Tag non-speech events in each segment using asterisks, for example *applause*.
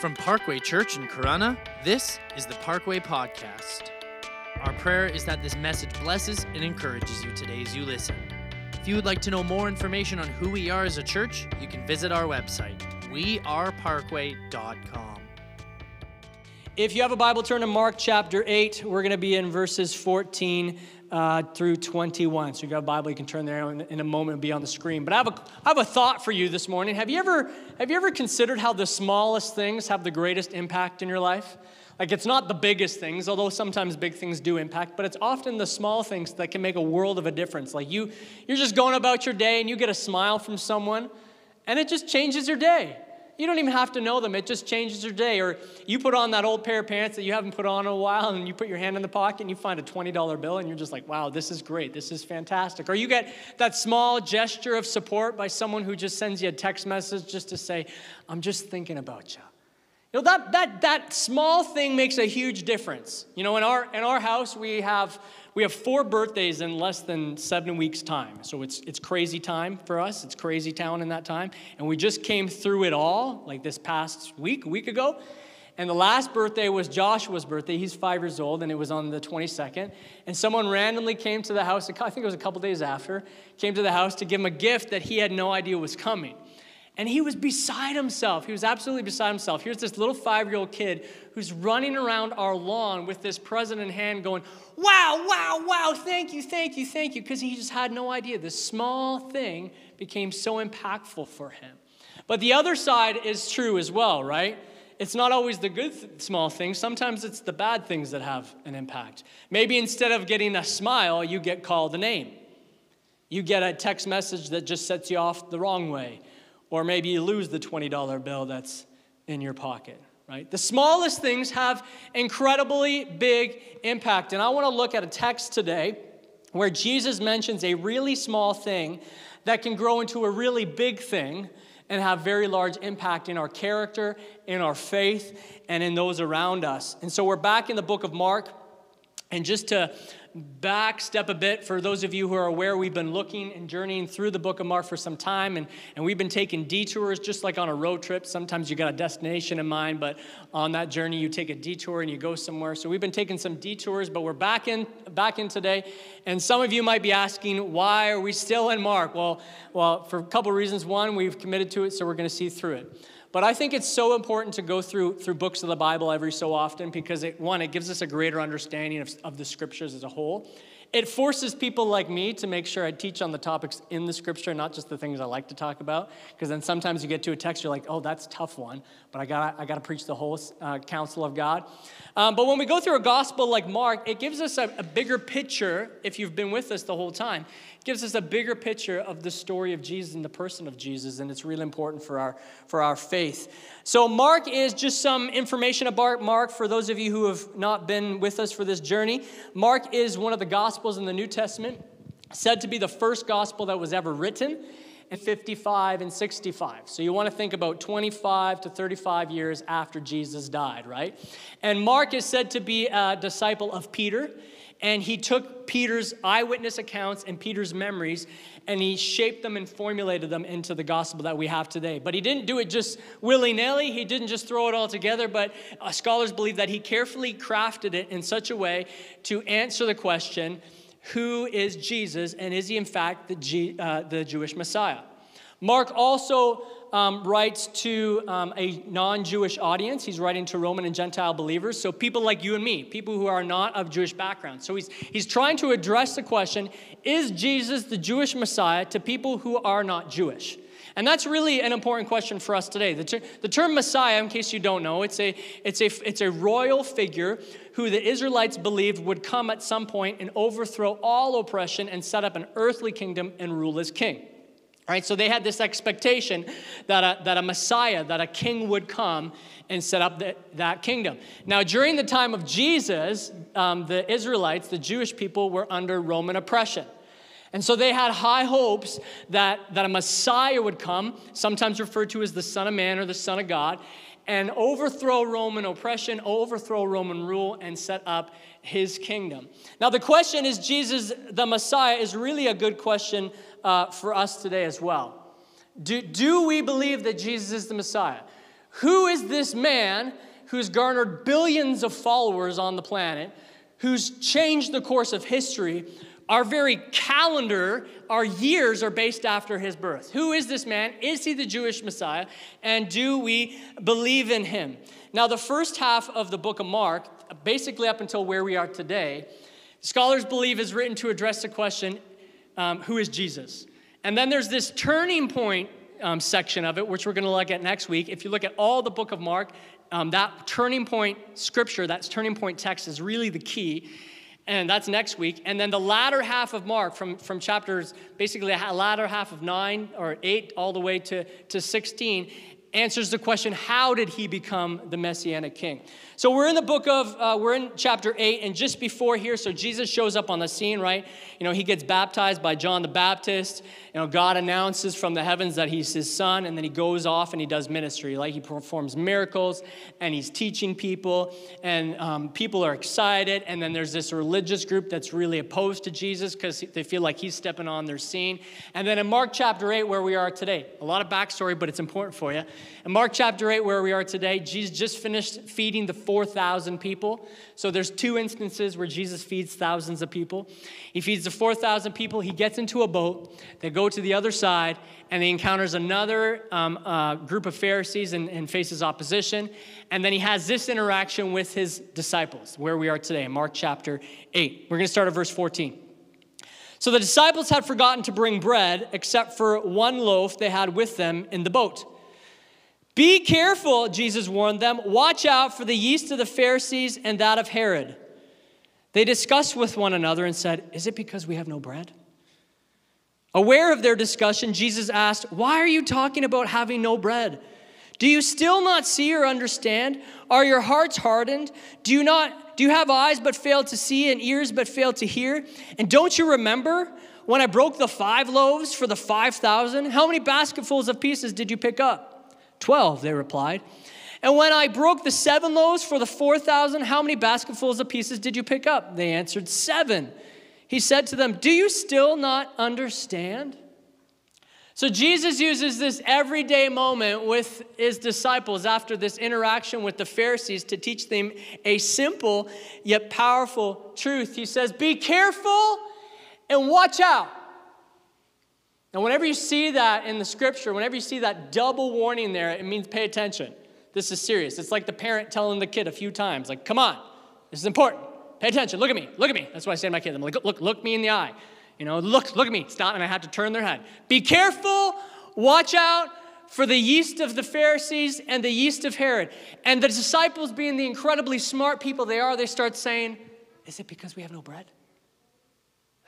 From Parkway Church in Corona, this is the Parkway Podcast. Our prayer is that this message blesses and encourages you today as you listen. If you would like to know more information on who we are as a church, you can visit our website, weareparkway.com. If you have a Bible, turn to Mark chapter 8. We're going to be in verses 14 uh, through 21. So you got a Bible, you can turn there in, in a moment and be on the screen. But I have, a, I have a thought for you this morning. Have you, ever, have you ever considered how the smallest things have the greatest impact in your life? Like it's not the biggest things, although sometimes big things do impact, but it's often the small things that can make a world of a difference. Like you, you're just going about your day and you get a smile from someone, and it just changes your day. You don't even have to know them, it just changes your day. Or you put on that old pair of pants that you haven't put on in a while, and you put your hand in the pocket and you find a $20 bill, and you're just like, wow, this is great, this is fantastic. Or you get that small gesture of support by someone who just sends you a text message just to say, I'm just thinking about you. You know, that, that, that small thing makes a huge difference. You know, in our, in our house, we have we have four birthdays in less than seven weeks' time. So it's, it's crazy time for us. It's crazy town in that time. And we just came through it all, like this past week, week ago. And the last birthday was Joshua's birthday. He's five years old, and it was on the 22nd. And someone randomly came to the house, I think it was a couple days after, came to the house to give him a gift that he had no idea was coming. And he was beside himself. He was absolutely beside himself. Here's this little five year old kid who's running around our lawn with this present in hand, going, Wow, wow, wow, thank you, thank you, thank you, because he just had no idea. This small thing became so impactful for him. But the other side is true as well, right? It's not always the good small things. Sometimes it's the bad things that have an impact. Maybe instead of getting a smile, you get called a name. You get a text message that just sets you off the wrong way or maybe you lose the $20 bill that's in your pocket, right? The smallest things have incredibly big impact. And I want to look at a text today where Jesus mentions a really small thing that can grow into a really big thing and have very large impact in our character, in our faith, and in those around us. And so we're back in the book of Mark. And just to back step a bit for those of you who are aware we've been looking and journeying through the book of mark for some time and, and we've been taking detours just like on a road trip. Sometimes you got a destination in mind but on that journey you take a detour and you go somewhere. So we've been taking some detours but we're back in back in today. And some of you might be asking why are we still in mark? Well well for a couple reasons. One we've committed to it so we're going to see through it but I think it's so important to go through, through books of the Bible every so often because, it, one, it gives us a greater understanding of, of the scriptures as a whole. It forces people like me to make sure I teach on the topics in the scripture, not just the things I like to talk about. Because then sometimes you get to a text, you're like, oh, that's a tough one, but I got I to preach the whole uh, counsel of God. Um, but when we go through a gospel like Mark, it gives us a, a bigger picture, if you've been with us the whole time, gives us a bigger picture of the story of Jesus and the person of Jesus, and it's really important for our, for our faith. So, Mark is just some information about Mark for those of you who have not been with us for this journey. Mark is one of the Gospels in the New Testament, said to be the first gospel that was ever written. And 55 and 65. So you want to think about 25 to 35 years after Jesus died, right? And Mark is said to be a disciple of Peter and he took Peter's eyewitness accounts and Peter's memories and he shaped them and formulated them into the gospel that we have today. But he didn't do it just willy nilly, he didn't just throw it all together, but uh, scholars believe that he carefully crafted it in such a way to answer the question who is Jesus and is he in fact the, G, uh, the Jewish Messiah? Mark also um, writes to um, a non Jewish audience. He's writing to Roman and Gentile believers, so people like you and me, people who are not of Jewish background. So he's, he's trying to address the question is Jesus the Jewish Messiah to people who are not Jewish? And that's really an important question for us today. The, ter- the term Messiah, in case you don't know, it's a, it's, a, it's a royal figure who the Israelites believed would come at some point and overthrow all oppression and set up an earthly kingdom and rule as king. Right, so they had this expectation that a, that a Messiah, that a king would come and set up the, that kingdom. Now, during the time of Jesus, um, the Israelites, the Jewish people, were under Roman oppression. And so they had high hopes that, that a Messiah would come, sometimes referred to as the Son of Man or the Son of God, and overthrow Roman oppression, overthrow Roman rule, and set up his kingdom. Now, the question is Jesus the Messiah is really a good question uh, for us today as well. Do, do we believe that Jesus is the Messiah? who is this man who's garnered billions of followers on the planet, who's changed the course of history? Our very calendar, our years are based after his birth. Who is this man? Is he the Jewish Messiah? And do we believe in him? Now, the first half of the book of Mark, basically up until where we are today, scholars believe is written to address the question um, who is Jesus? And then there's this turning point um, section of it, which we're going to look at next week. If you look at all the book of Mark, um, that turning point scripture, that turning point text is really the key. And that's next week. And then the latter half of Mark, from, from chapters, basically the latter half of 9 or 8 all the way to, to 16, answers the question how did he become the messianic king so we're in the book of uh, we're in chapter 8 and just before here so jesus shows up on the scene right? You know he gets baptized by john the baptist. You know god announces from the heavens that he's his son and then he goes off and he does ministry. Like he performs miracles and he's teaching people and um, people are excited and then there's this religious group that's really opposed to jesus because they feel like he's stepping on their scene. And then in mark chapter 8 where we are today a lot of backstory but it's important for you. In Mark chapter 8, where we are today, Jesus just finished feeding the 4,000 people. So there's two instances where Jesus feeds thousands of people. He feeds the 4,000 people. He gets into a boat. They go to the other side, and he encounters another um, uh, group of Pharisees and, and faces opposition. And then he has this interaction with his disciples, where we are today in Mark chapter 8. We're going to start at verse 14. So the disciples had forgotten to bring bread except for one loaf they had with them in the boat. Be careful, Jesus warned them. Watch out for the yeast of the Pharisees and that of Herod. They discussed with one another and said, Is it because we have no bread? Aware of their discussion, Jesus asked, Why are you talking about having no bread? Do you still not see or understand? Are your hearts hardened? Do you not do you have eyes but fail to see and ears but fail to hear? And don't you remember when I broke the 5 loaves for the 5000? How many basketfuls of pieces did you pick up? Twelve, they replied. And when I broke the seven loaves for the 4,000, how many basketfuls of pieces did you pick up? They answered, Seven. He said to them, Do you still not understand? So Jesus uses this everyday moment with his disciples after this interaction with the Pharisees to teach them a simple yet powerful truth. He says, Be careful and watch out. Now, whenever you see that in the scripture, whenever you see that double warning there, it means pay attention. This is serious. It's like the parent telling the kid a few times, like, come on, this is important. Pay attention. Look at me. Look at me. That's what I say to my kids. I'm like, look, look me in the eye. You know, look, look at me. Stop. And I have to turn their head. Be careful. Watch out for the yeast of the Pharisees and the yeast of Herod. And the disciples, being the incredibly smart people they are, they start saying, Is it because we have no bread?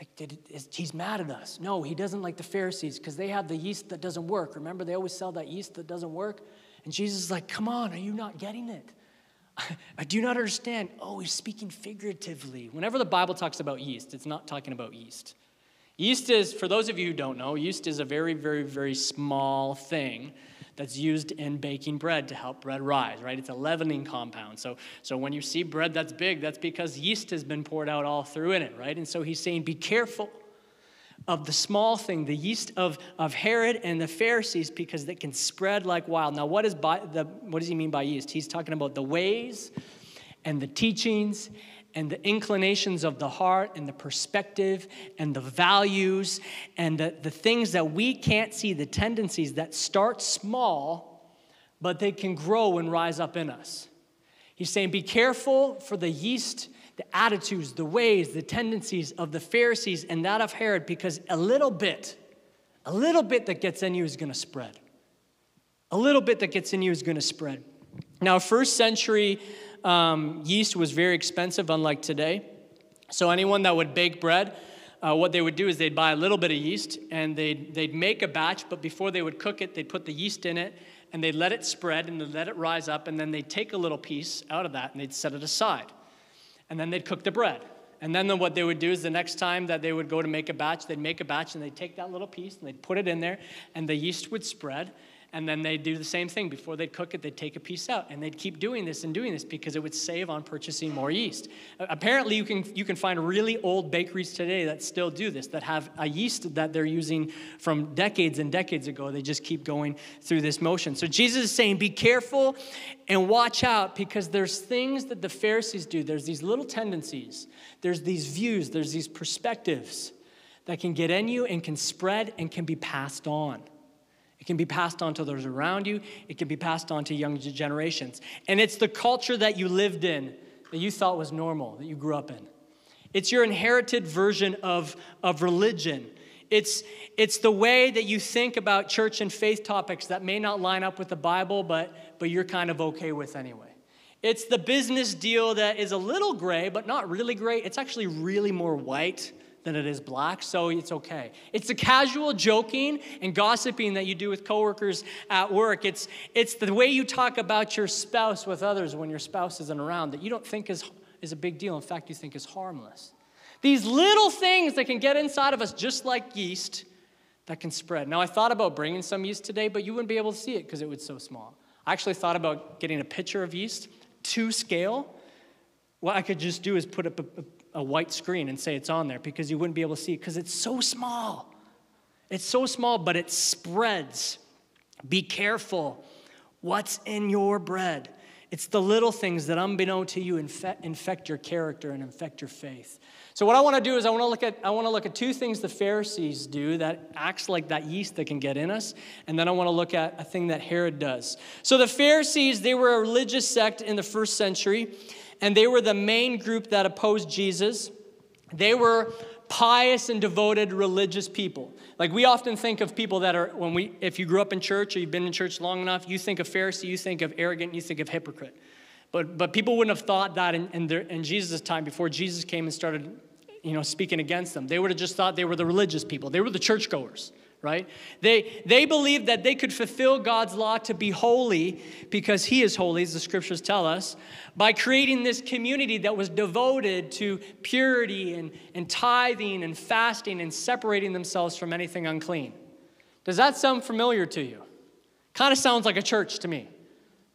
Like, did, is, he's mad at us. No, he doesn't like the Pharisees because they have the yeast that doesn't work. Remember, they always sell that yeast that doesn't work? And Jesus is like, come on, are you not getting it? *laughs* I do not understand. Oh, he's speaking figuratively. Whenever the Bible talks about yeast, it's not talking about yeast. Yeast is, for those of you who don't know, yeast is a very, very, very small thing that's used in baking bread to help bread rise, right? It's a leavening compound. So, so when you see bread that's big, that's because yeast has been poured out all through in it, right? And so he's saying, be careful of the small thing, the yeast of, of Herod and the Pharisees, because it can spread like wild. Now, what, is by the, what does he mean by yeast? He's talking about the ways and the teachings and the inclinations of the heart and the perspective and the values and the, the things that we can't see, the tendencies that start small, but they can grow and rise up in us. He's saying, Be careful for the yeast, the attitudes, the ways, the tendencies of the Pharisees and that of Herod, because a little bit, a little bit that gets in you is going to spread. A little bit that gets in you is going to spread. Now, first century um, yeast was very expensive, unlike today. So, anyone that would bake bread, uh, what they would do is they'd buy a little bit of yeast and they'd, they'd make a batch, but before they would cook it, they'd put the yeast in it and they'd let it spread and they'd let it rise up, and then they'd take a little piece out of that and they'd set it aside. And then they'd cook the bread. And then what they would do is the next time that they would go to make a batch, they'd make a batch and they'd take that little piece and they'd put it in there, and the yeast would spread And then they'd do the same thing. Before they'd cook it, they'd take a piece out. And they'd keep doing this and doing this because it would save on purchasing more yeast. Apparently, you can, you can find really old bakeries today that still do this, that have a yeast that they're using from decades and decades ago. They just keep going through this motion. So Jesus is saying, be careful and watch out because there's things that the Pharisees do. There's these little tendencies, there's these views, there's these perspectives that can get in you and can spread and can be passed on. It can be passed on to those around you. It can be passed on to younger generations. And it's the culture that you lived in that you thought was normal, that you grew up in. It's your inherited version of, of religion. It's, it's the way that you think about church and faith topics that may not line up with the Bible, but, but you're kind of okay with anyway. It's the business deal that is a little gray, but not really gray. It's actually really more white than it is black, so it's okay. It's the casual joking and gossiping that you do with coworkers at work. It's, it's the way you talk about your spouse with others when your spouse isn't around that you don't think is, is a big deal. In fact, you think is harmless. These little things that can get inside of us, just like yeast, that can spread. Now, I thought about bringing some yeast today, but you wouldn't be able to see it because it was so small. I actually thought about getting a pitcher of yeast to scale. What I could just do is put up a, a a white screen and say it's on there because you wouldn't be able to see because it's so small. It's so small, but it spreads. Be careful what's in your bread. It's the little things that, unbeknown to you, infect, infect your character and infect your faith. So, what I want to do is I want to look at I want to look at two things the Pharisees do that acts like that yeast that can get in us, and then I want to look at a thing that Herod does. So, the Pharisees they were a religious sect in the first century and they were the main group that opposed Jesus. They were pious and devoted religious people. Like we often think of people that are, when we, if you grew up in church or you've been in church long enough, you think of Pharisee, you think of arrogant, you think of hypocrite. But, but people wouldn't have thought that in, in, their, in Jesus' time before Jesus came and started you know, speaking against them. They would have just thought they were the religious people. They were the churchgoers right? They, they believed that they could fulfill God's law to be holy because He is holy, as the scriptures tell us, by creating this community that was devoted to purity and, and tithing and fasting and separating themselves from anything unclean. Does that sound familiar to you? Kind of sounds like a church to me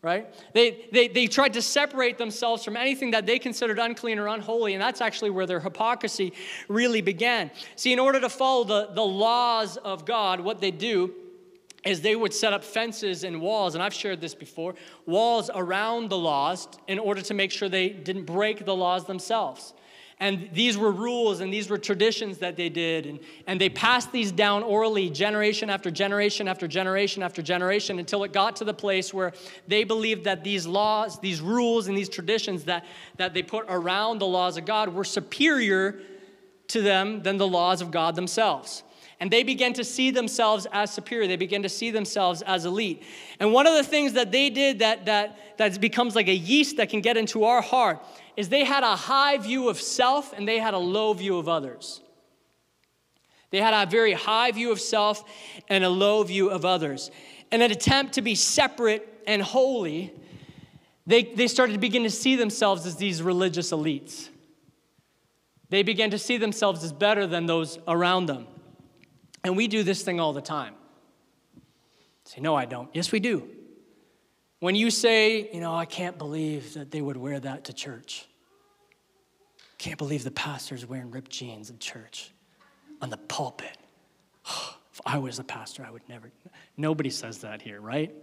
right? They, they, they tried to separate themselves from anything that they considered unclean or unholy, and that's actually where their hypocrisy really began. See, in order to follow the, the laws of God, what they do is they would set up fences and walls, and I've shared this before, walls around the laws in order to make sure they didn't break the laws themselves. And these were rules and these were traditions that they did. And, and they passed these down orally, generation after generation after generation after generation, until it got to the place where they believed that these laws, these rules, and these traditions that, that they put around the laws of God were superior to them than the laws of God themselves. And they began to see themselves as superior. They began to see themselves as elite. And one of the things that they did that, that, that becomes like a yeast that can get into our heart is they had a high view of self and they had a low view of others. They had a very high view of self and a low view of others. In an attempt to be separate and holy, they, they started to begin to see themselves as these religious elites. They began to see themselves as better than those around them. And we do this thing all the time. Say, no, I don't. Yes, we do. When you say, you know, I can't believe that they would wear that to church. Can't believe the pastor's wearing ripped jeans in church on the pulpit. *sighs* if I was a pastor, I would never. Nobody says that here, right?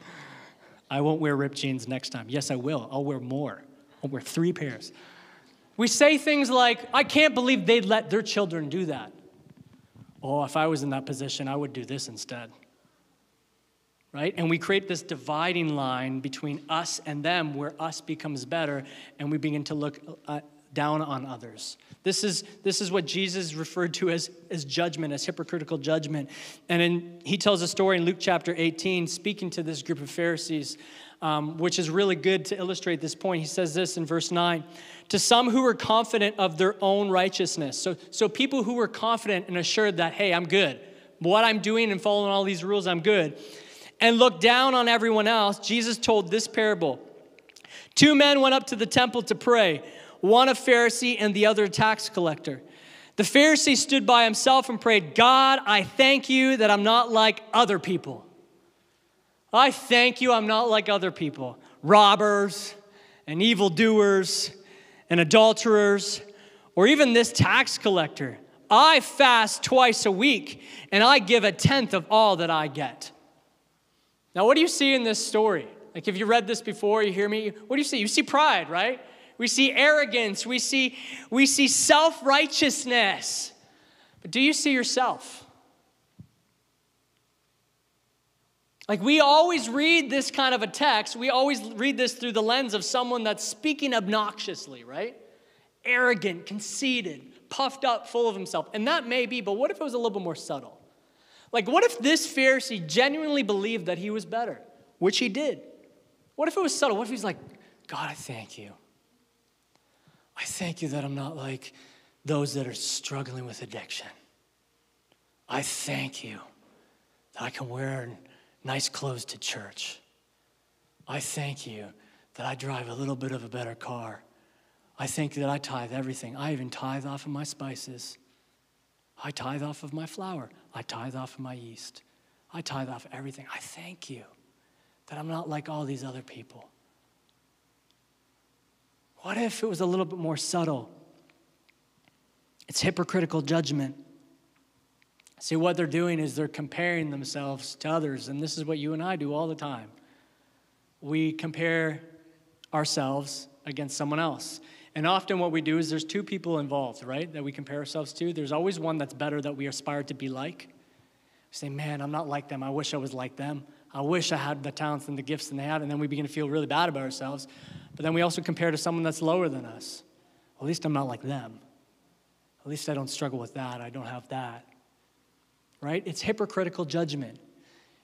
*laughs* I won't wear ripped jeans next time. Yes, I will. I'll wear more. I'll wear three pairs. We say things like, I can't believe they'd let their children do that. Oh, if I was in that position, I would do this instead right? And we create this dividing line between us and them where us becomes better and we begin to look uh, down on others. This is, this is what Jesus referred to as, as judgment, as hypocritical judgment. And in, he tells a story in Luke chapter 18, speaking to this group of Pharisees, um, which is really good to illustrate this point. He says this in verse 9 To some who were confident of their own righteousness. So, so people who were confident and assured that, hey, I'm good. What I'm doing and following all these rules, I'm good and looked down on everyone else, Jesus told this parable. Two men went up to the temple to pray, one a Pharisee and the other a tax collector. The Pharisee stood by himself and prayed, God, I thank you that I'm not like other people. I thank you I'm not like other people robbers and evildoers and adulterers, or even this tax collector. I fast twice a week and I give a tenth of all that I get. Now, what do you see in this story? Like, if you read this before, you hear me, what do you see? You see pride, right? We see arrogance, we see, we see self righteousness. But do you see yourself? Like, we always read this kind of a text, we always read this through the lens of someone that's speaking obnoxiously, right? Arrogant, conceited, puffed up, full of himself. And that may be, but what if it was a little bit more subtle? Like, what if this Pharisee genuinely believed that he was better, which he did? What if it was subtle? What if he's like, God, I thank you. I thank you that I'm not like those that are struggling with addiction. I thank you that I can wear nice clothes to church. I thank you that I drive a little bit of a better car. I thank you that I tithe everything. I even tithe off of my spices. I tithe off of my flour. I tithe off of my yeast. I tithe off everything. I thank you that I'm not like all these other people. What if it was a little bit more subtle? It's hypocritical judgment. See, what they're doing is they're comparing themselves to others, and this is what you and I do all the time. We compare ourselves against someone else. And often what we do is there's two people involved, right, that we compare ourselves to. There's always one that's better that we aspire to be like. We say, man, I'm not like them. I wish I was like them. I wish I had the talents and the gifts that they had. And then we begin to feel really bad about ourselves. But then we also compare to someone that's lower than us. At least I'm not like them. At least I don't struggle with that. I don't have that. Right? It's hypocritical judgment.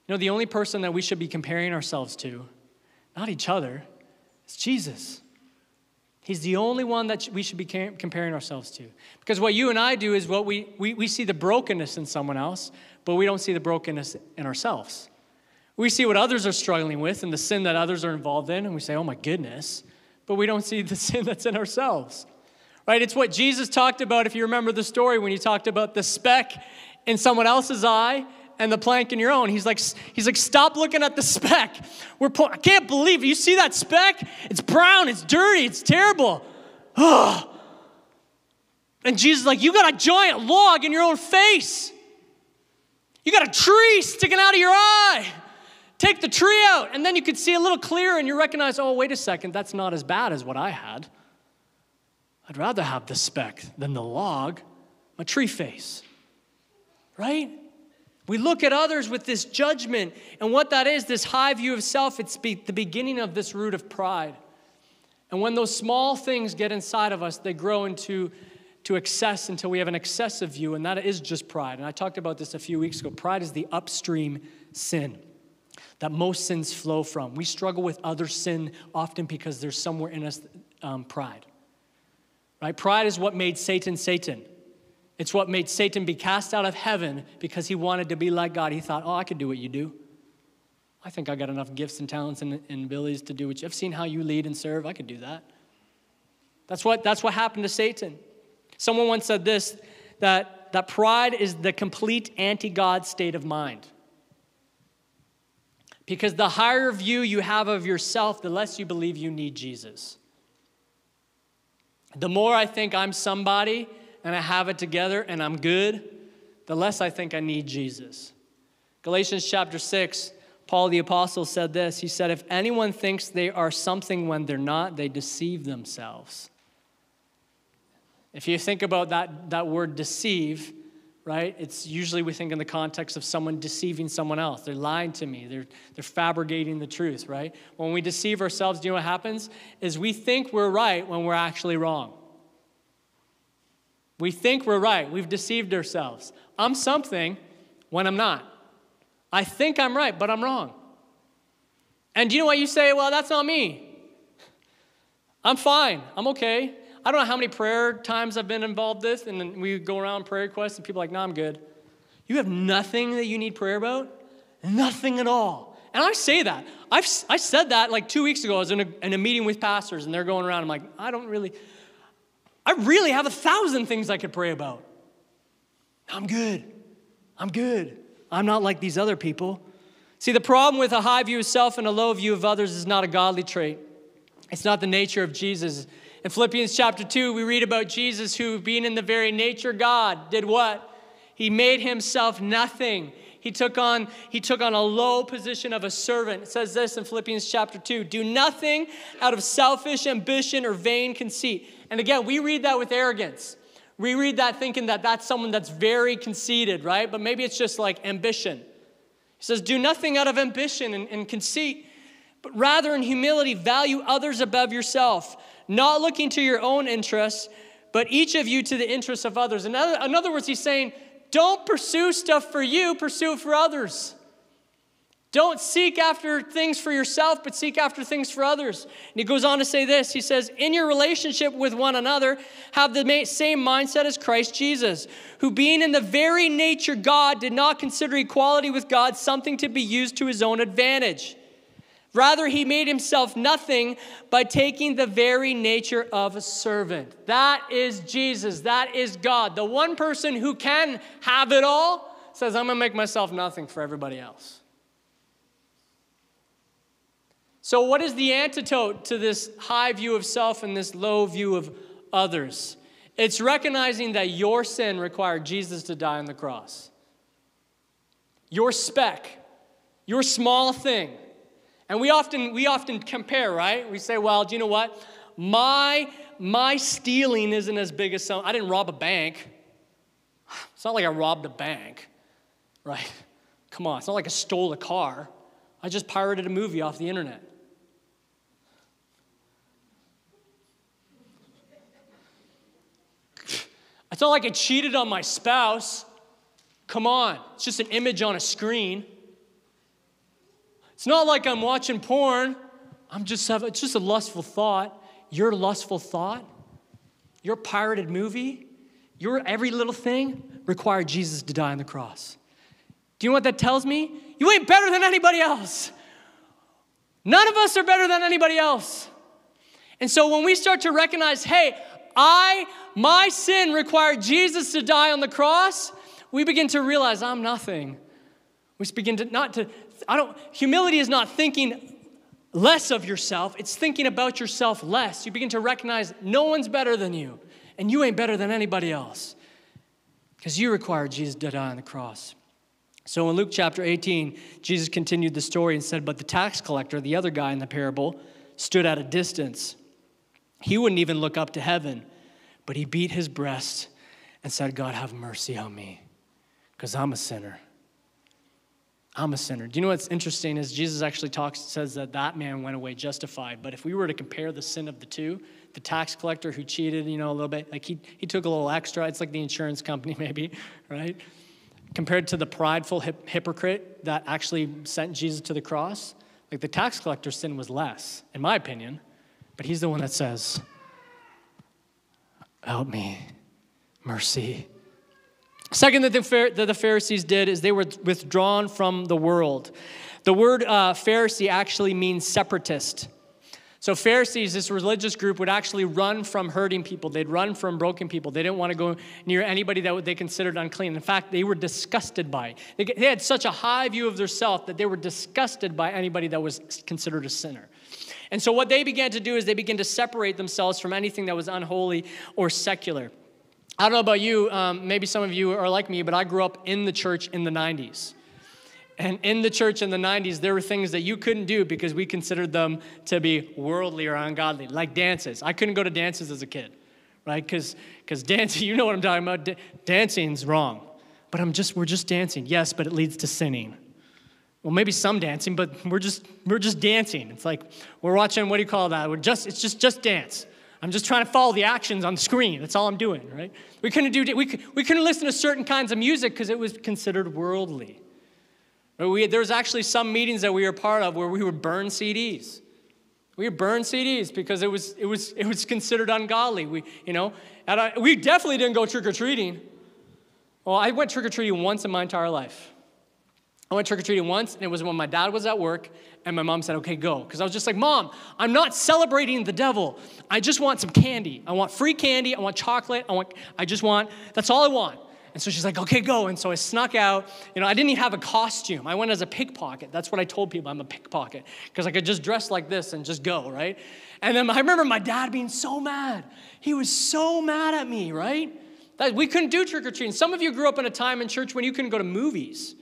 You know, the only person that we should be comparing ourselves to, not each other, is Jesus. He's the only one that we should be comparing ourselves to. Because what you and I do is what we, we, we see the brokenness in someone else, but we don't see the brokenness in ourselves. We see what others are struggling with and the sin that others are involved in, and we say, oh my goodness, but we don't *laughs* see the sin that's in ourselves. Right? It's what Jesus talked about, if you remember the story, when he talked about the speck in someone else's eye and the plank in your own. He's like, he's like, stop looking at the speck. We're po- I can't believe it. You see that speck? It's brown, it's dirty, it's terrible. Oh. *sighs* And Jesus is like, you got a giant log in your own face. You got a tree sticking out of your eye. Take the tree out, and then you could see a little clearer and you recognize, oh, wait a second, that's not as bad as what I had. I'd rather have the speck than the log, my tree face. Right? We look at others with this judgment, and what that is, this high view of self, it's be, the beginning of this root of pride. And when those small things get inside of us, they grow into to excess until we have an excessive view, and that is just pride. And I talked about this a few weeks ago. Pride is the upstream sin that most sins flow from. We struggle with other sin often because there's somewhere in us um, pride. Right? Pride is what made Satan Satan. It's what made Satan be cast out of heaven because he wanted to be like God. He thought, oh, I could do what you do. I think I got enough gifts and talents and, and abilities to do what you. I've seen how you lead and serve. I could do that. That's what, that's what happened to Satan. Someone once said this that, that pride is the complete anti God state of mind. Because the higher view you have of yourself, the less you believe you need Jesus. The more I think I'm somebody and I have it together and I'm good, the less I think I need Jesus. Galatians chapter 6, Paul the Apostle said this. He said, If anyone thinks they are something when they're not, they deceive themselves. If you think about that, that word deceive, right? It's usually we think in the context of someone deceiving someone else. They're lying to me. They're, they're fabricating the truth, right? When we deceive ourselves, do you know what happens? Is we think we're right when we're actually wrong. We think we're right. We've deceived ourselves. I'm something when I'm not. I think I'm right, but I'm wrong. And do you know what you say? Well, that's not me. I'm fine. I'm okay. I don't know how many prayer times I've been involved with, and we go around prayer requests, and people are like, no, I'm good. You have nothing that you need prayer about? Nothing at all. And I say that. I've, I said that like two weeks ago. I was in a, in a meeting with pastors, and they're going around. I'm like, I don't really, I really have a thousand things I could pray about. I'm good. I'm good. I'm not like these other people. See, the problem with a high view of self and a low view of others is not a godly trait. It's not the nature of Jesus. In Philippians chapter 2, we read about Jesus who, being in the very nature God, did what? He made himself nothing. He took on he took on a low position of a servant. It says this in Philippians chapter 2, do nothing out of selfish ambition or vain conceit. And again, we read that with arrogance. We read that thinking that that's someone that's very conceited, right? But maybe it's just like ambition. He says, do nothing out of ambition and, and conceit, but rather in humility value others above yourself, not looking to your own interests, but each of you to the interests of others. In other, in other words, he's saying, don't pursue stuff for you, pursue it for others. Don't seek after things for yourself, but seek after things for others. And he goes on to say this He says, In your relationship with one another, have the same mindset as Christ Jesus, who, being in the very nature God, did not consider equality with God something to be used to his own advantage. Rather, he made himself nothing by taking the very nature of a servant. That is Jesus. That is God. The one person who can have it all says, I'm going to make myself nothing for everybody else. So, what is the antidote to this high view of self and this low view of others? It's recognizing that your sin required Jesus to die on the cross. Your speck, your small thing and we often, we often compare, right? We say, well, do you know what? My, my stealing isn't as big as some. I didn't rob a bank. It's not like I robbed a bank, right? Come on, it's not like I stole a car. I just pirated a movie off the internet. It's not like I cheated on my spouse. Come on, it's just an image on a screen. It's not like I'm watching porn. I'm just having, it's just a lustful thought. Your lustful thought, your pirated movie, your every little thing required Jesus to die on the cross. Do you know what that tells me? You ain't better than anybody else. None of us are better than anybody else. And so when we start to recognize, hey, I, my sin required Jesus to die on the cross, we begin to realize I'm nothing. We begin to not to I don't, humility is not thinking less of yourself, it's thinking about yourself less. You begin to recognize no one's better than you, and you ain't better than anybody else because you required Jesus to die on the cross. So in Luke chapter 18, Jesus continued the story and said, But the tax collector, the other guy in the parable, stood at a distance. He wouldn't even look up to heaven, but he beat his breast and said, God, have mercy on me, because I'm a sinner. I'm a sinner. Do you know what's interesting is Jesus actually talks says that that man went away justified. But if we were to compare the sin of the two, the tax collector who cheated, you know, a little bit, like he, he took a little extra. It's like the insurance company, *laughs* maybe, right? Compared to the prideful hip, hypocrite that actually sent Jesus to the cross, like the tax collector's sin was less, in my opinion. But he's the one that says, Help me, mercy, Second, that the, Pharisees did is they were withdrawn from the world. The word uh, Pharisee actually means separatist. So, Pharisees, this religious group, would actually run from hurting people. They'd run from broken people. They didn't want to go near anybody that they considered unclean. In fact, they were disgusted by. They, they had such a high view of themselves that they were disgusted by anybody that was considered a sinner. And so, what they began to do is they began to separate themselves from anything that was unholy or secular. I don't know about you, um, maybe some of you are like me, but I grew up in the church in the 90s. And in the church in the 90s, there were things that you couldn't do because we considered them to be worldly or ungodly, like dances. I couldn't go to dances as a kid, right? Because dancing, *laughs* you know what I'm talking about. D- dancing's wrong. But I'm just, we're just dancing. Yes, but it leads to sinning. Well, maybe some dancing, but we're just, we're just dancing. It's like we're watching, what do you call that? We're just, it's just, just dance. I'm just trying to follow the actions on the screen. That's all I'm doing, right? We couldn't, do, we, we couldn't listen to certain kinds of music because it was considered worldly. We, there was actually some meetings that we were part of where we would burn CDs. We would burn CDs because it was, it was, it was considered ungodly. We, you know, a, we definitely didn't go trick-or-treating. Well, I went trick-or-treating once in my entire life. I went trick or treating once, and it was when my dad was at work, and my mom said, Okay, go. Because I was just like, Mom, I'm not celebrating the devil. I just want some candy. I want free candy. I want chocolate. I, want, I just want, that's all I want. And so she's like, okay, go. And so I snuck out. You know, I didn't even have a costume. I went as a pickpocket. That's what I told people. I'm a pickpocket because I could just dress like this and just go, right? And then I remember my dad being so mad. He was so mad at me, right? That we couldn't do trick or treating. Some of you grew up in a time in church when you couldn't go to movies.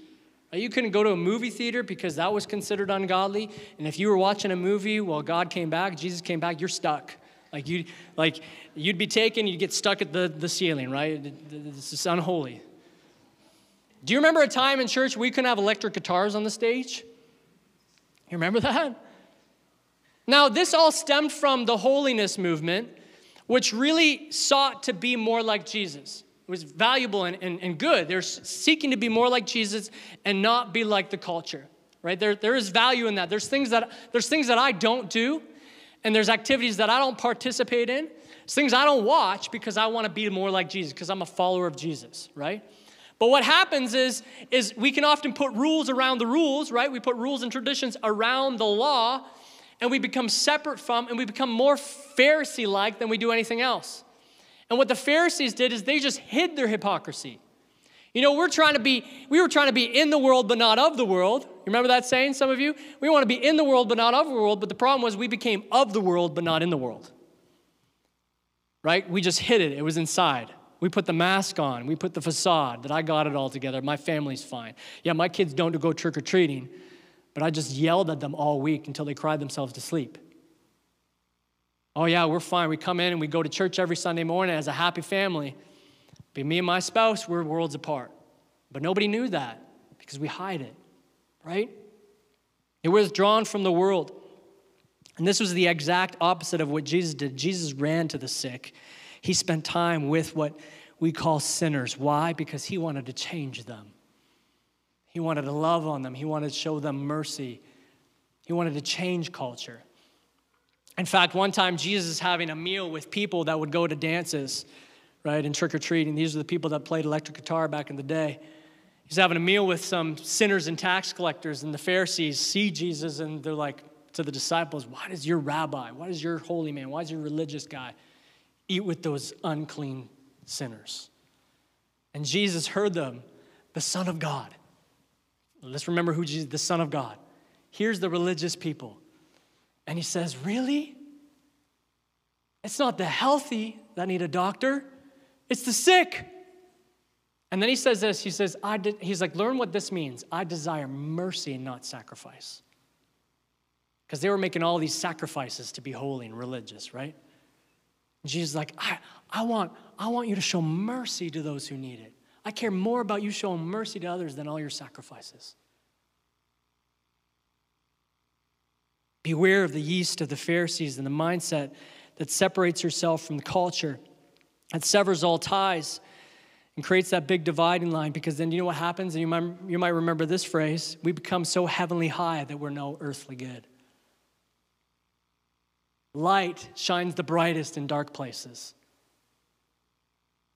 You couldn't go to a movie theater because that was considered ungodly. And if you were watching a movie while God came back, Jesus came back, you're stuck. Like you, like you'd be taken, you'd get stuck at the, the ceiling, right? This is unholy. Do you remember a time in church we couldn't have electric guitars on the stage? You remember that? Now, this all stemmed from the holiness movement, which really sought to be more like Jesus. Was valuable and, and, and good. They're seeking to be more like Jesus and not be like the culture, right? There, there is value in that. There's things that, there's things that I don't do and there's activities that I don't participate in. It's things I don't watch because I want to be more like Jesus, because I'm a follower of Jesus, right? But what happens is, is we can often put rules around the rules, right? We put rules and traditions around the law, and we become separate from, and we become more Pharisee like than we do anything else. And what the Pharisees did is they just hid their hypocrisy. You know, we're trying to be, we were trying to be in the world but not of the world. You remember that saying, some of you? We want to be in the world but not of the world, but the problem was we became of the world but not in the world. Right? We just hid it, it was inside. We put the mask on, we put the facade that I got it all together, my family's fine. Yeah, my kids don't go trick or treating, but I just yelled at them all week until they cried themselves to sleep. Oh, yeah, we're fine. We come in and we go to church every Sunday morning as a happy family. But me and my spouse, we're worlds apart. But nobody knew that because we hide it, right? It was withdrawn from the world. And this was the exact opposite of what Jesus did. Jesus ran to the sick. He spent time with what we call sinners. Why? Because he wanted to change them. He wanted to love on them. He wanted to show them mercy. He wanted to change culture. In fact, one time Jesus is having a meal with people that would go to dances right, and trick or treating. These are the people that played electric guitar back in the day. He's having a meal with some sinners and tax collectors, and the Pharisees see Jesus and they're like to the disciples, Why does your rabbi, why does your holy man, why does your religious guy eat with those unclean sinners? And Jesus heard them, the Son of God. Let's remember who Jesus, the Son of God. Here's the religious people. And he says, Really? It's not the healthy that need a doctor. It's the sick. And then he says this he says, I he's like, learn what this means. I desire mercy and not sacrifice. Because they were making all these sacrifices to be holy and religious, right? Jesus like, I, I, want, I want you to show mercy to those who need it. I care more about you showing mercy to others than all your sacrifices. Beware of the yeast of the Pharisees and the mindset that separates yourself from the culture that severs all ties and creates that big dividing line because then you know what happens? And you might, you might remember this phrase we become so heavenly high that we're no earthly good. Light shines the brightest in dark places.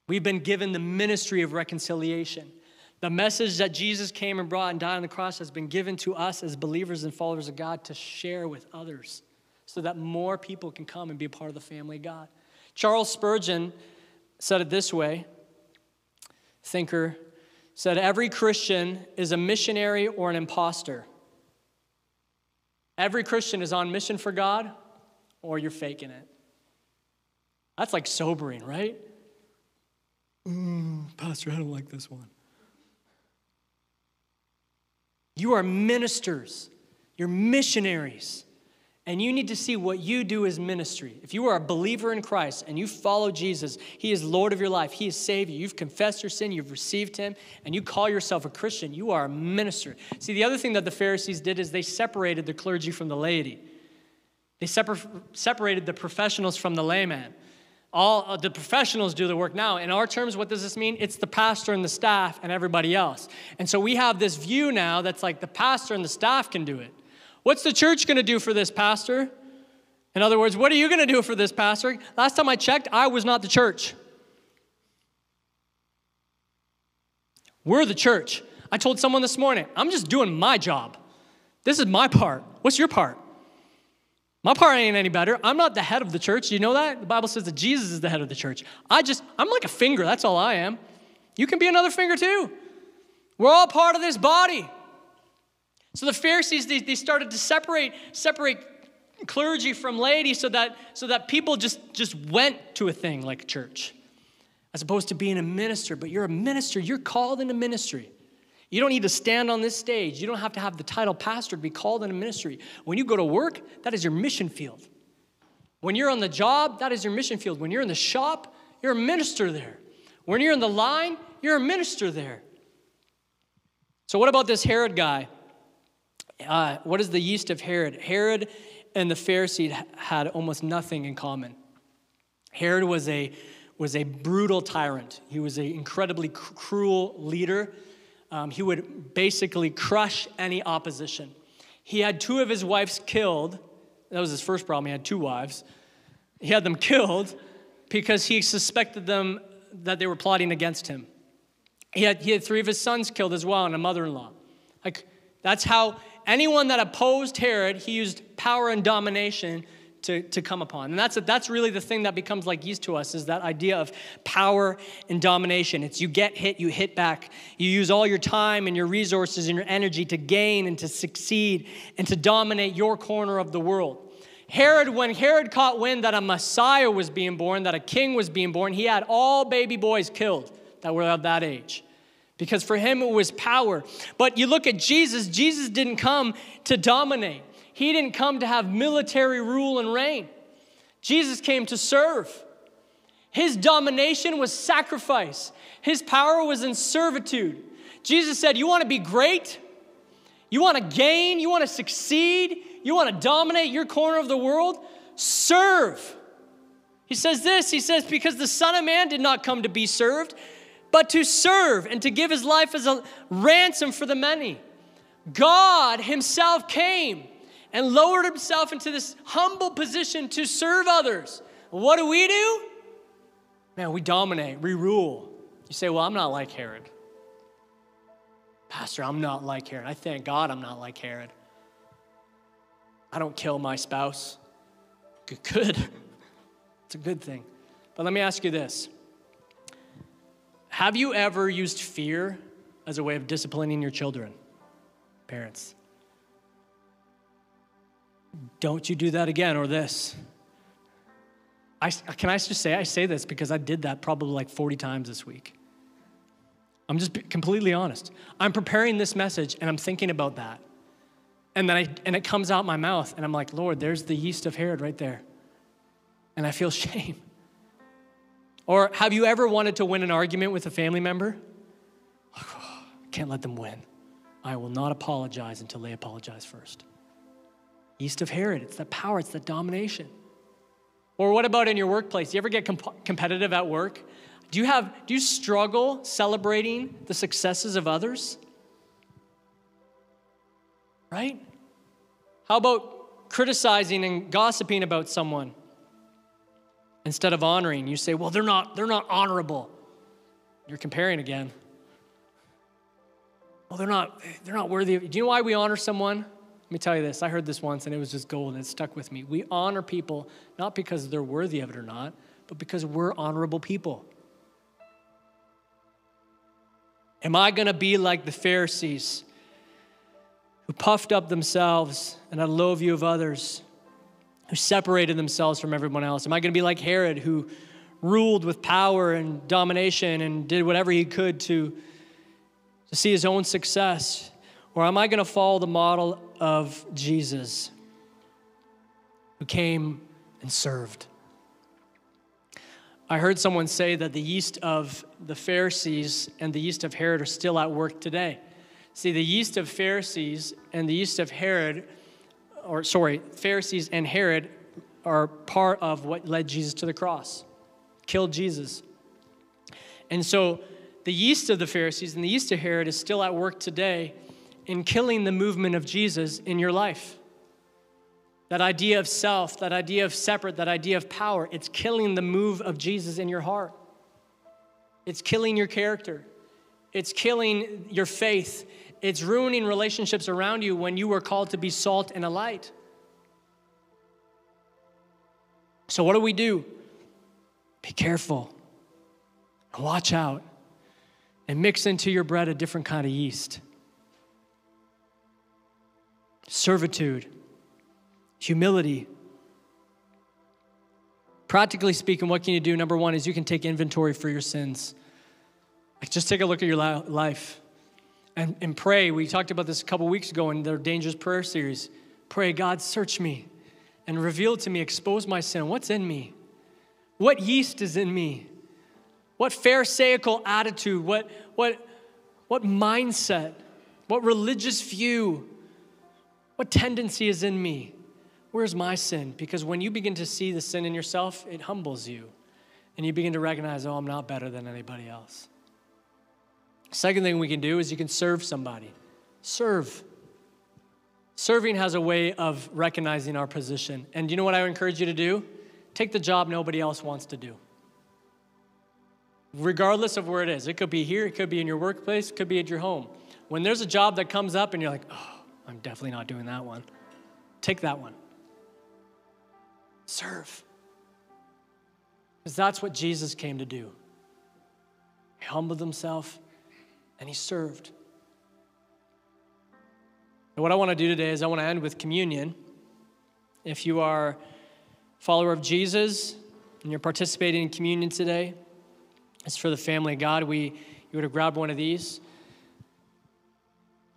We've been given the ministry of reconciliation. The message that Jesus came and brought and died on the cross has been given to us as believers and followers of God to share with others so that more people can come and be a part of the family of God. Charles Spurgeon said it this way thinker said every Christian is a missionary or an impostor. Every Christian is on mission for God or you're faking it. That's like sobering, right? Mm, Pastor, I don't like this one. You are ministers, you're missionaries. And you need to see what you do as ministry. If you are a believer in Christ and you follow Jesus, He is Lord of your life, He is Savior, you've confessed your sin, you've received Him, and you call yourself a Christian, you are a minister. See, the other thing that the Pharisees did is they separated the clergy from the laity, they separ- separated the professionals from the layman. All uh, the professionals do the work now. In our terms, what does this mean? It's the pastor and the staff and everybody else. And so we have this view now that's like the pastor and the staff can do it. What's the church going to do for this, Pastor? In other words, what are you going to do for this, Pastor? Last time I checked, I was not the church. We're the church. I told someone this morning, I'm just doing my job. This is my part. What's your part? My part ain't any better. I'm not the head of the church. You know that? The Bible says that Jesus is the head of the church. I just, I'm like a finger. That's all I am. You can be another finger too. We're all part of this body. So the Pharisees, they, they started to separate, separate clergy from laity so that, so that people just, just went to a thing like church as opposed to being a minister. But you're a minister, you're called into ministry. You don't need to stand on this stage. You don't have to have the title pastor to be called in a ministry. When you go to work, that is your mission field. When you're on the job, that is your mission field. When you're in the shop, you're a minister there. When you're in the line, you're a minister there. So, what about this Herod guy? Uh, what is the yeast of Herod? Herod and the Pharisee had almost nothing in common. Herod was a, was a brutal tyrant, he was an incredibly cruel leader. Um, he would basically crush any opposition. He had two of his wives killed. That was his first problem. He had two wives. He had them *laughs* killed because he suspected them that they were plotting against him. He had, he had three of his sons killed as well and a mother in law. Like, that's how anyone that opposed Herod, he used power and domination to, to come upon. And that's, that's really the thing that becomes like yeast to us is that idea of power and domination. It's you get hit, you hit back. You use all your time and your resources and your energy to gain and to succeed and to dominate your corner of the world. Herod, when Herod caught wind that a Messiah was being born, that a king was being born, he had all baby boys killed that were of that age because for him it was power. But you look at Jesus, Jesus didn't come to dominate, he didn't come to have military rule and reign. Jesus came to serve. His domination was sacrifice, his power was in servitude. Jesus said, You want to be great? You want to gain? You want to succeed? You want to dominate your corner of the world? Serve. He says this He says, Because the Son of Man did not come to be served, but to serve and to give his life as a ransom for the many. God himself came and lowered himself into this humble position to serve others. What do we do? Man, we dominate, we rule. You say, Well, I'm not like Herod. Pastor, I'm not like Herod. I thank God I'm not like Herod. I don't kill my spouse. Good. *laughs* It's a good thing. But let me ask you this have you ever used fear as a way of disciplining your children? Parents. Don't you do that again or this. I, can I just say, I say this because I did that probably like 40 times this week. I'm just completely honest. I'm preparing this message and I'm thinking about that. And then I, and it comes out my mouth and I'm like, Lord, there's the yeast of Herod right there. And I feel *laughs* shame. Or have you ever wanted to win an argument with a family member? *sighs* Can't let them win. I will not apologize until they apologize first. Yeast of Herod, it's the power, it's the domination. Or what about in your workplace? Do you ever get comp- competitive at work? Do you have do you struggle celebrating the successes of others? Right? How about criticizing and gossiping about someone? instead of honoring. You say, well, they're not, they're not honorable. You're comparing again. Well, they're not, they're not worthy. Do you know why we honor someone? Let me tell you this. I heard this once and it was just gold and it stuck with me. We honor people not because they're worthy of it or not, but because we're honorable people. Am I going to be like the Pharisees who puffed up themselves and had a low view of others who separated themselves from everyone else? Am I going to be like Herod, who ruled with power and domination and did whatever he could to, to see his own success? Or am I going to follow the model of Jesus, who came and served? I heard someone say that the yeast of the Pharisees and the yeast of Herod are still at work today. See, the yeast of Pharisees and the yeast of Herod or sorry, Pharisees and Herod are part of what led Jesus to the cross, killed Jesus. And so the yeast of the Pharisees and the yeast of Herod is still at work today in killing the movement of Jesus in your life. That idea of self, that idea of separate, that idea of power, it's killing the move of Jesus in your heart. It's killing your character. It's killing your faith. It's ruining relationships around you when you were called to be salt and a light. So, what do we do? Be careful. Watch out. and mix into your bread a different kind of yeast. Servitude, humility. Practically speaking, what can you do? Number one is you can take inventory for your sins. Like just take a look at your life and, and pray. We talked about this a couple weeks ago in the Dangerous Prayer series. Pray, God, search me and reveal to me, expose my sin. What's in me? What yeast is in me? What Pharisaical attitude? What, what, what mindset? What religious view? What tendency is in me? Where's my sin? Because when you begin to see the sin in yourself, it humbles you. And you begin to recognize, oh, I'm not better than anybody else. Second thing we can do is you can serve somebody. Serve. Serving has a way of recognizing our position. And you know what I would encourage you to do? Take the job nobody else wants to do. Regardless of where it is. It could be here, it could be in your workplace, it could be at your home. When there's a job that comes up and you're like, oh, I'm definitely not doing that one, take that one. Serve. Because that's what Jesus came to do. He humbled himself, and he served. And what I want to do today is I want to end with communion. If you are a follower of Jesus and you're participating in communion today, it's for the family of God. We you would have grabbed one of these.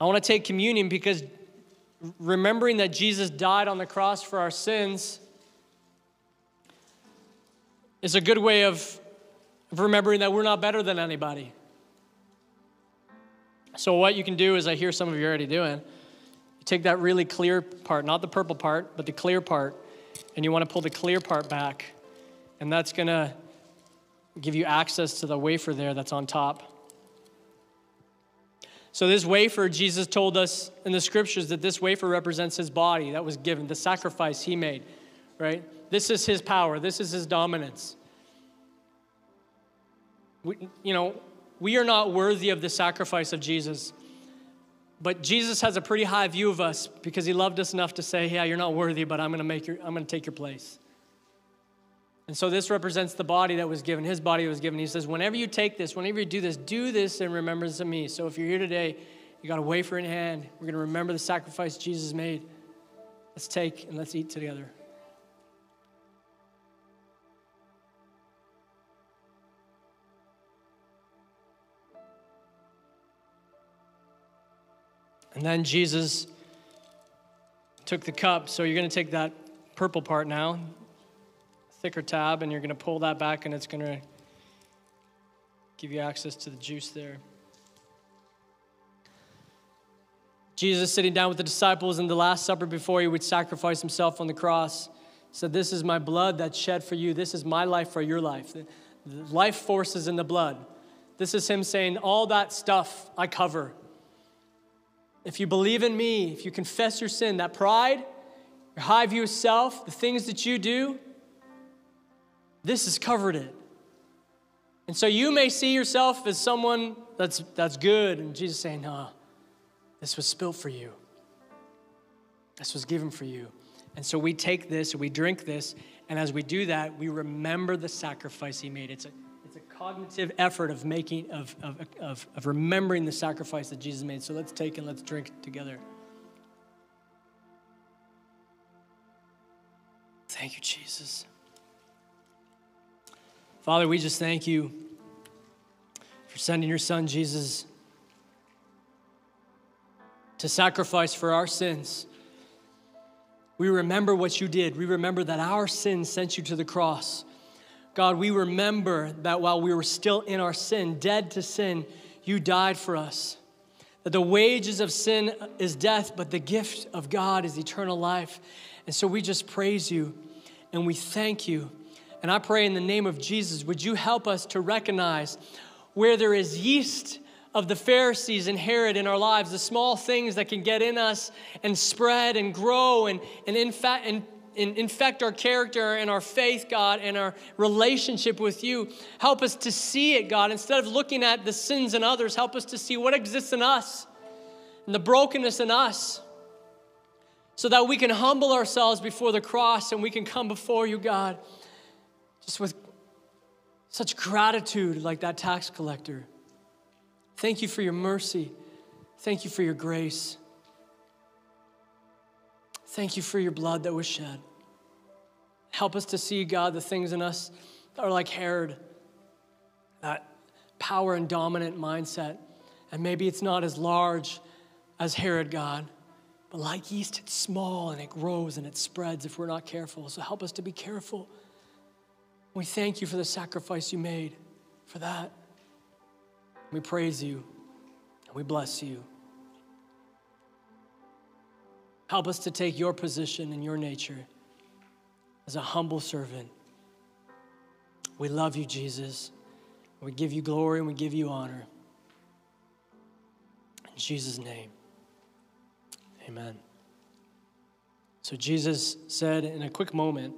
I want to take communion because remembering that Jesus died on the cross for our sins is a good way of, remembering that we're not better than anybody. So, what you can do is, I hear some of you already doing, you take that really clear part, not the purple part, but the clear part, and you want to pull the clear part back. And that's going to give you access to the wafer there that's on top. So, this wafer, Jesus told us in the scriptures that this wafer represents his body that was given, the sacrifice he made, right? This is his power, this is his dominance. We, you know, we are not worthy of the sacrifice of Jesus. But Jesus has a pretty high view of us because he loved us enough to say, Yeah, you're not worthy, but I'm gonna make your I'm gonna take your place. And so this represents the body that was given, his body was given. He says, Whenever you take this, whenever you do this, do this in remembrance of me. So if you're here today, you got a wafer in hand, we're gonna remember the sacrifice Jesus made. Let's take and let's eat together. And then Jesus took the cup. So you're going to take that purple part now, tab, and you're going to pull that back, and it's going to give you access to the juice there. Jesus, sitting down with the disciples in the Last Supper before he would sacrifice himself on the cross, said, This is my blood that's shed for you. This is my life for your life. The life forces in the blood. This is him saying, All that stuff I cover. If you believe in me, if you confess your sin, that pride, your high view of self, the things that you do, this has covered it. And so you may see yourself as someone that's, that's good, and Jesus saying, No, this was spilled for you. This was given for you. And so we take this, we drink this, and as we do that, we remember the sacrifice he made. It's a, it's a cognitive effort of making, of, of, of, of remembering the sacrifice that Jesus made. So let's take and let's drink together. Thank you, Jesus. Father, we just thank you for sending your son, Jesus, to sacrifice for our sins. We remember what you did. We remember that our sins sent you to the cross. God, we remember that while we were still in our sin, dead to sin, you died for us. That the wages of sin is death, but the gift of God is eternal life. And so we just praise you and we thank you. And I pray in the name of Jesus, would you help us to recognize where there is yeast of the Pharisees and Herod in our lives, the small things that can get in us and spread and grow and, and, in fact, and infect our character and our faith, God, and our relationship with you. Help us to see it, God. Instead of looking at the sins in others, help us to see what exists in us and the brokenness in us so that we can humble ourselves before the cross and we can come before you, God, just with such gratitude like that tax collector. Thank you for your mercy. Thank you for your grace. Thank you for your blood that was shed. Help us to see, God, the things in us that are like Herod, that power and dominant mindset. And maybe it's not as large as Herod, God, but like yeast, it's small and it grows and it spreads if we're not careful. So help us to be careful. We thank you for the sacrifice you made for that. We praise you and we bless you. Help us to take your position and your nature as a humble servant. We love you, Jesus. We give you glory and we give you honor. In Jesus' name, amen. So Jesus said in a quick moment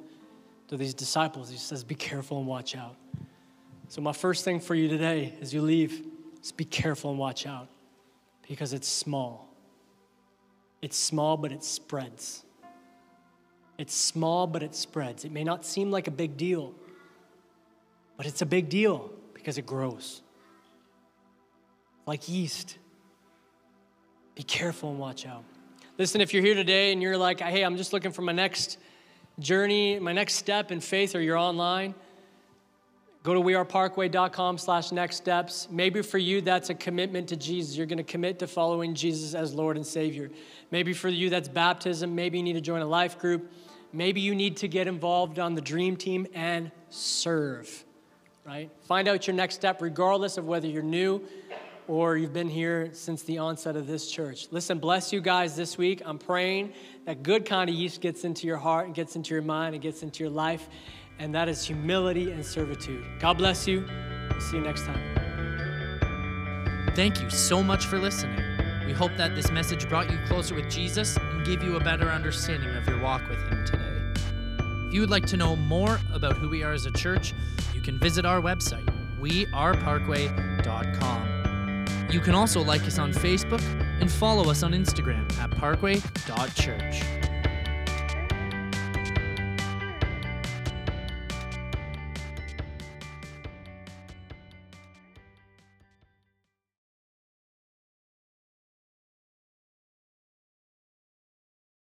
to these disciples, He says, Be careful and watch out. So, my first thing for you today as you leave is be careful and watch out because it's small. It's small, but it spreads. It's small, but it spreads. It may not seem like a big deal, but it's a big deal because it grows. Like yeast. Be careful and watch out. Listen, if you're here today and you're like, hey, I'm just looking for my next journey, my next step in faith, or you're online, go to weareparkway.com slash next steps. Maybe for you, that's a commitment to Jesus. You're going to commit to following Jesus as Lord and Savior. Maybe for you, that's baptism. Maybe you need to join a life group. Maybe you need to get involved on the dream team and serve, right? Find out your next step, regardless of whether you're new or you've been here since the onset of this church. Listen, bless you guys this week. I'm praying that good kind of yeast gets into your heart and gets into your mind and gets into your life, and that is humility and servitude. God bless you. see you next time. Thank you so much for listening. We hope that this message brought you closer with Jesus and gave you a better understanding of your walk with Him today. If you would like to know more about who we are as a church, you can visit our website, weareparkway.com. You can also like us on Facebook and follow us on Instagram at parkway.church.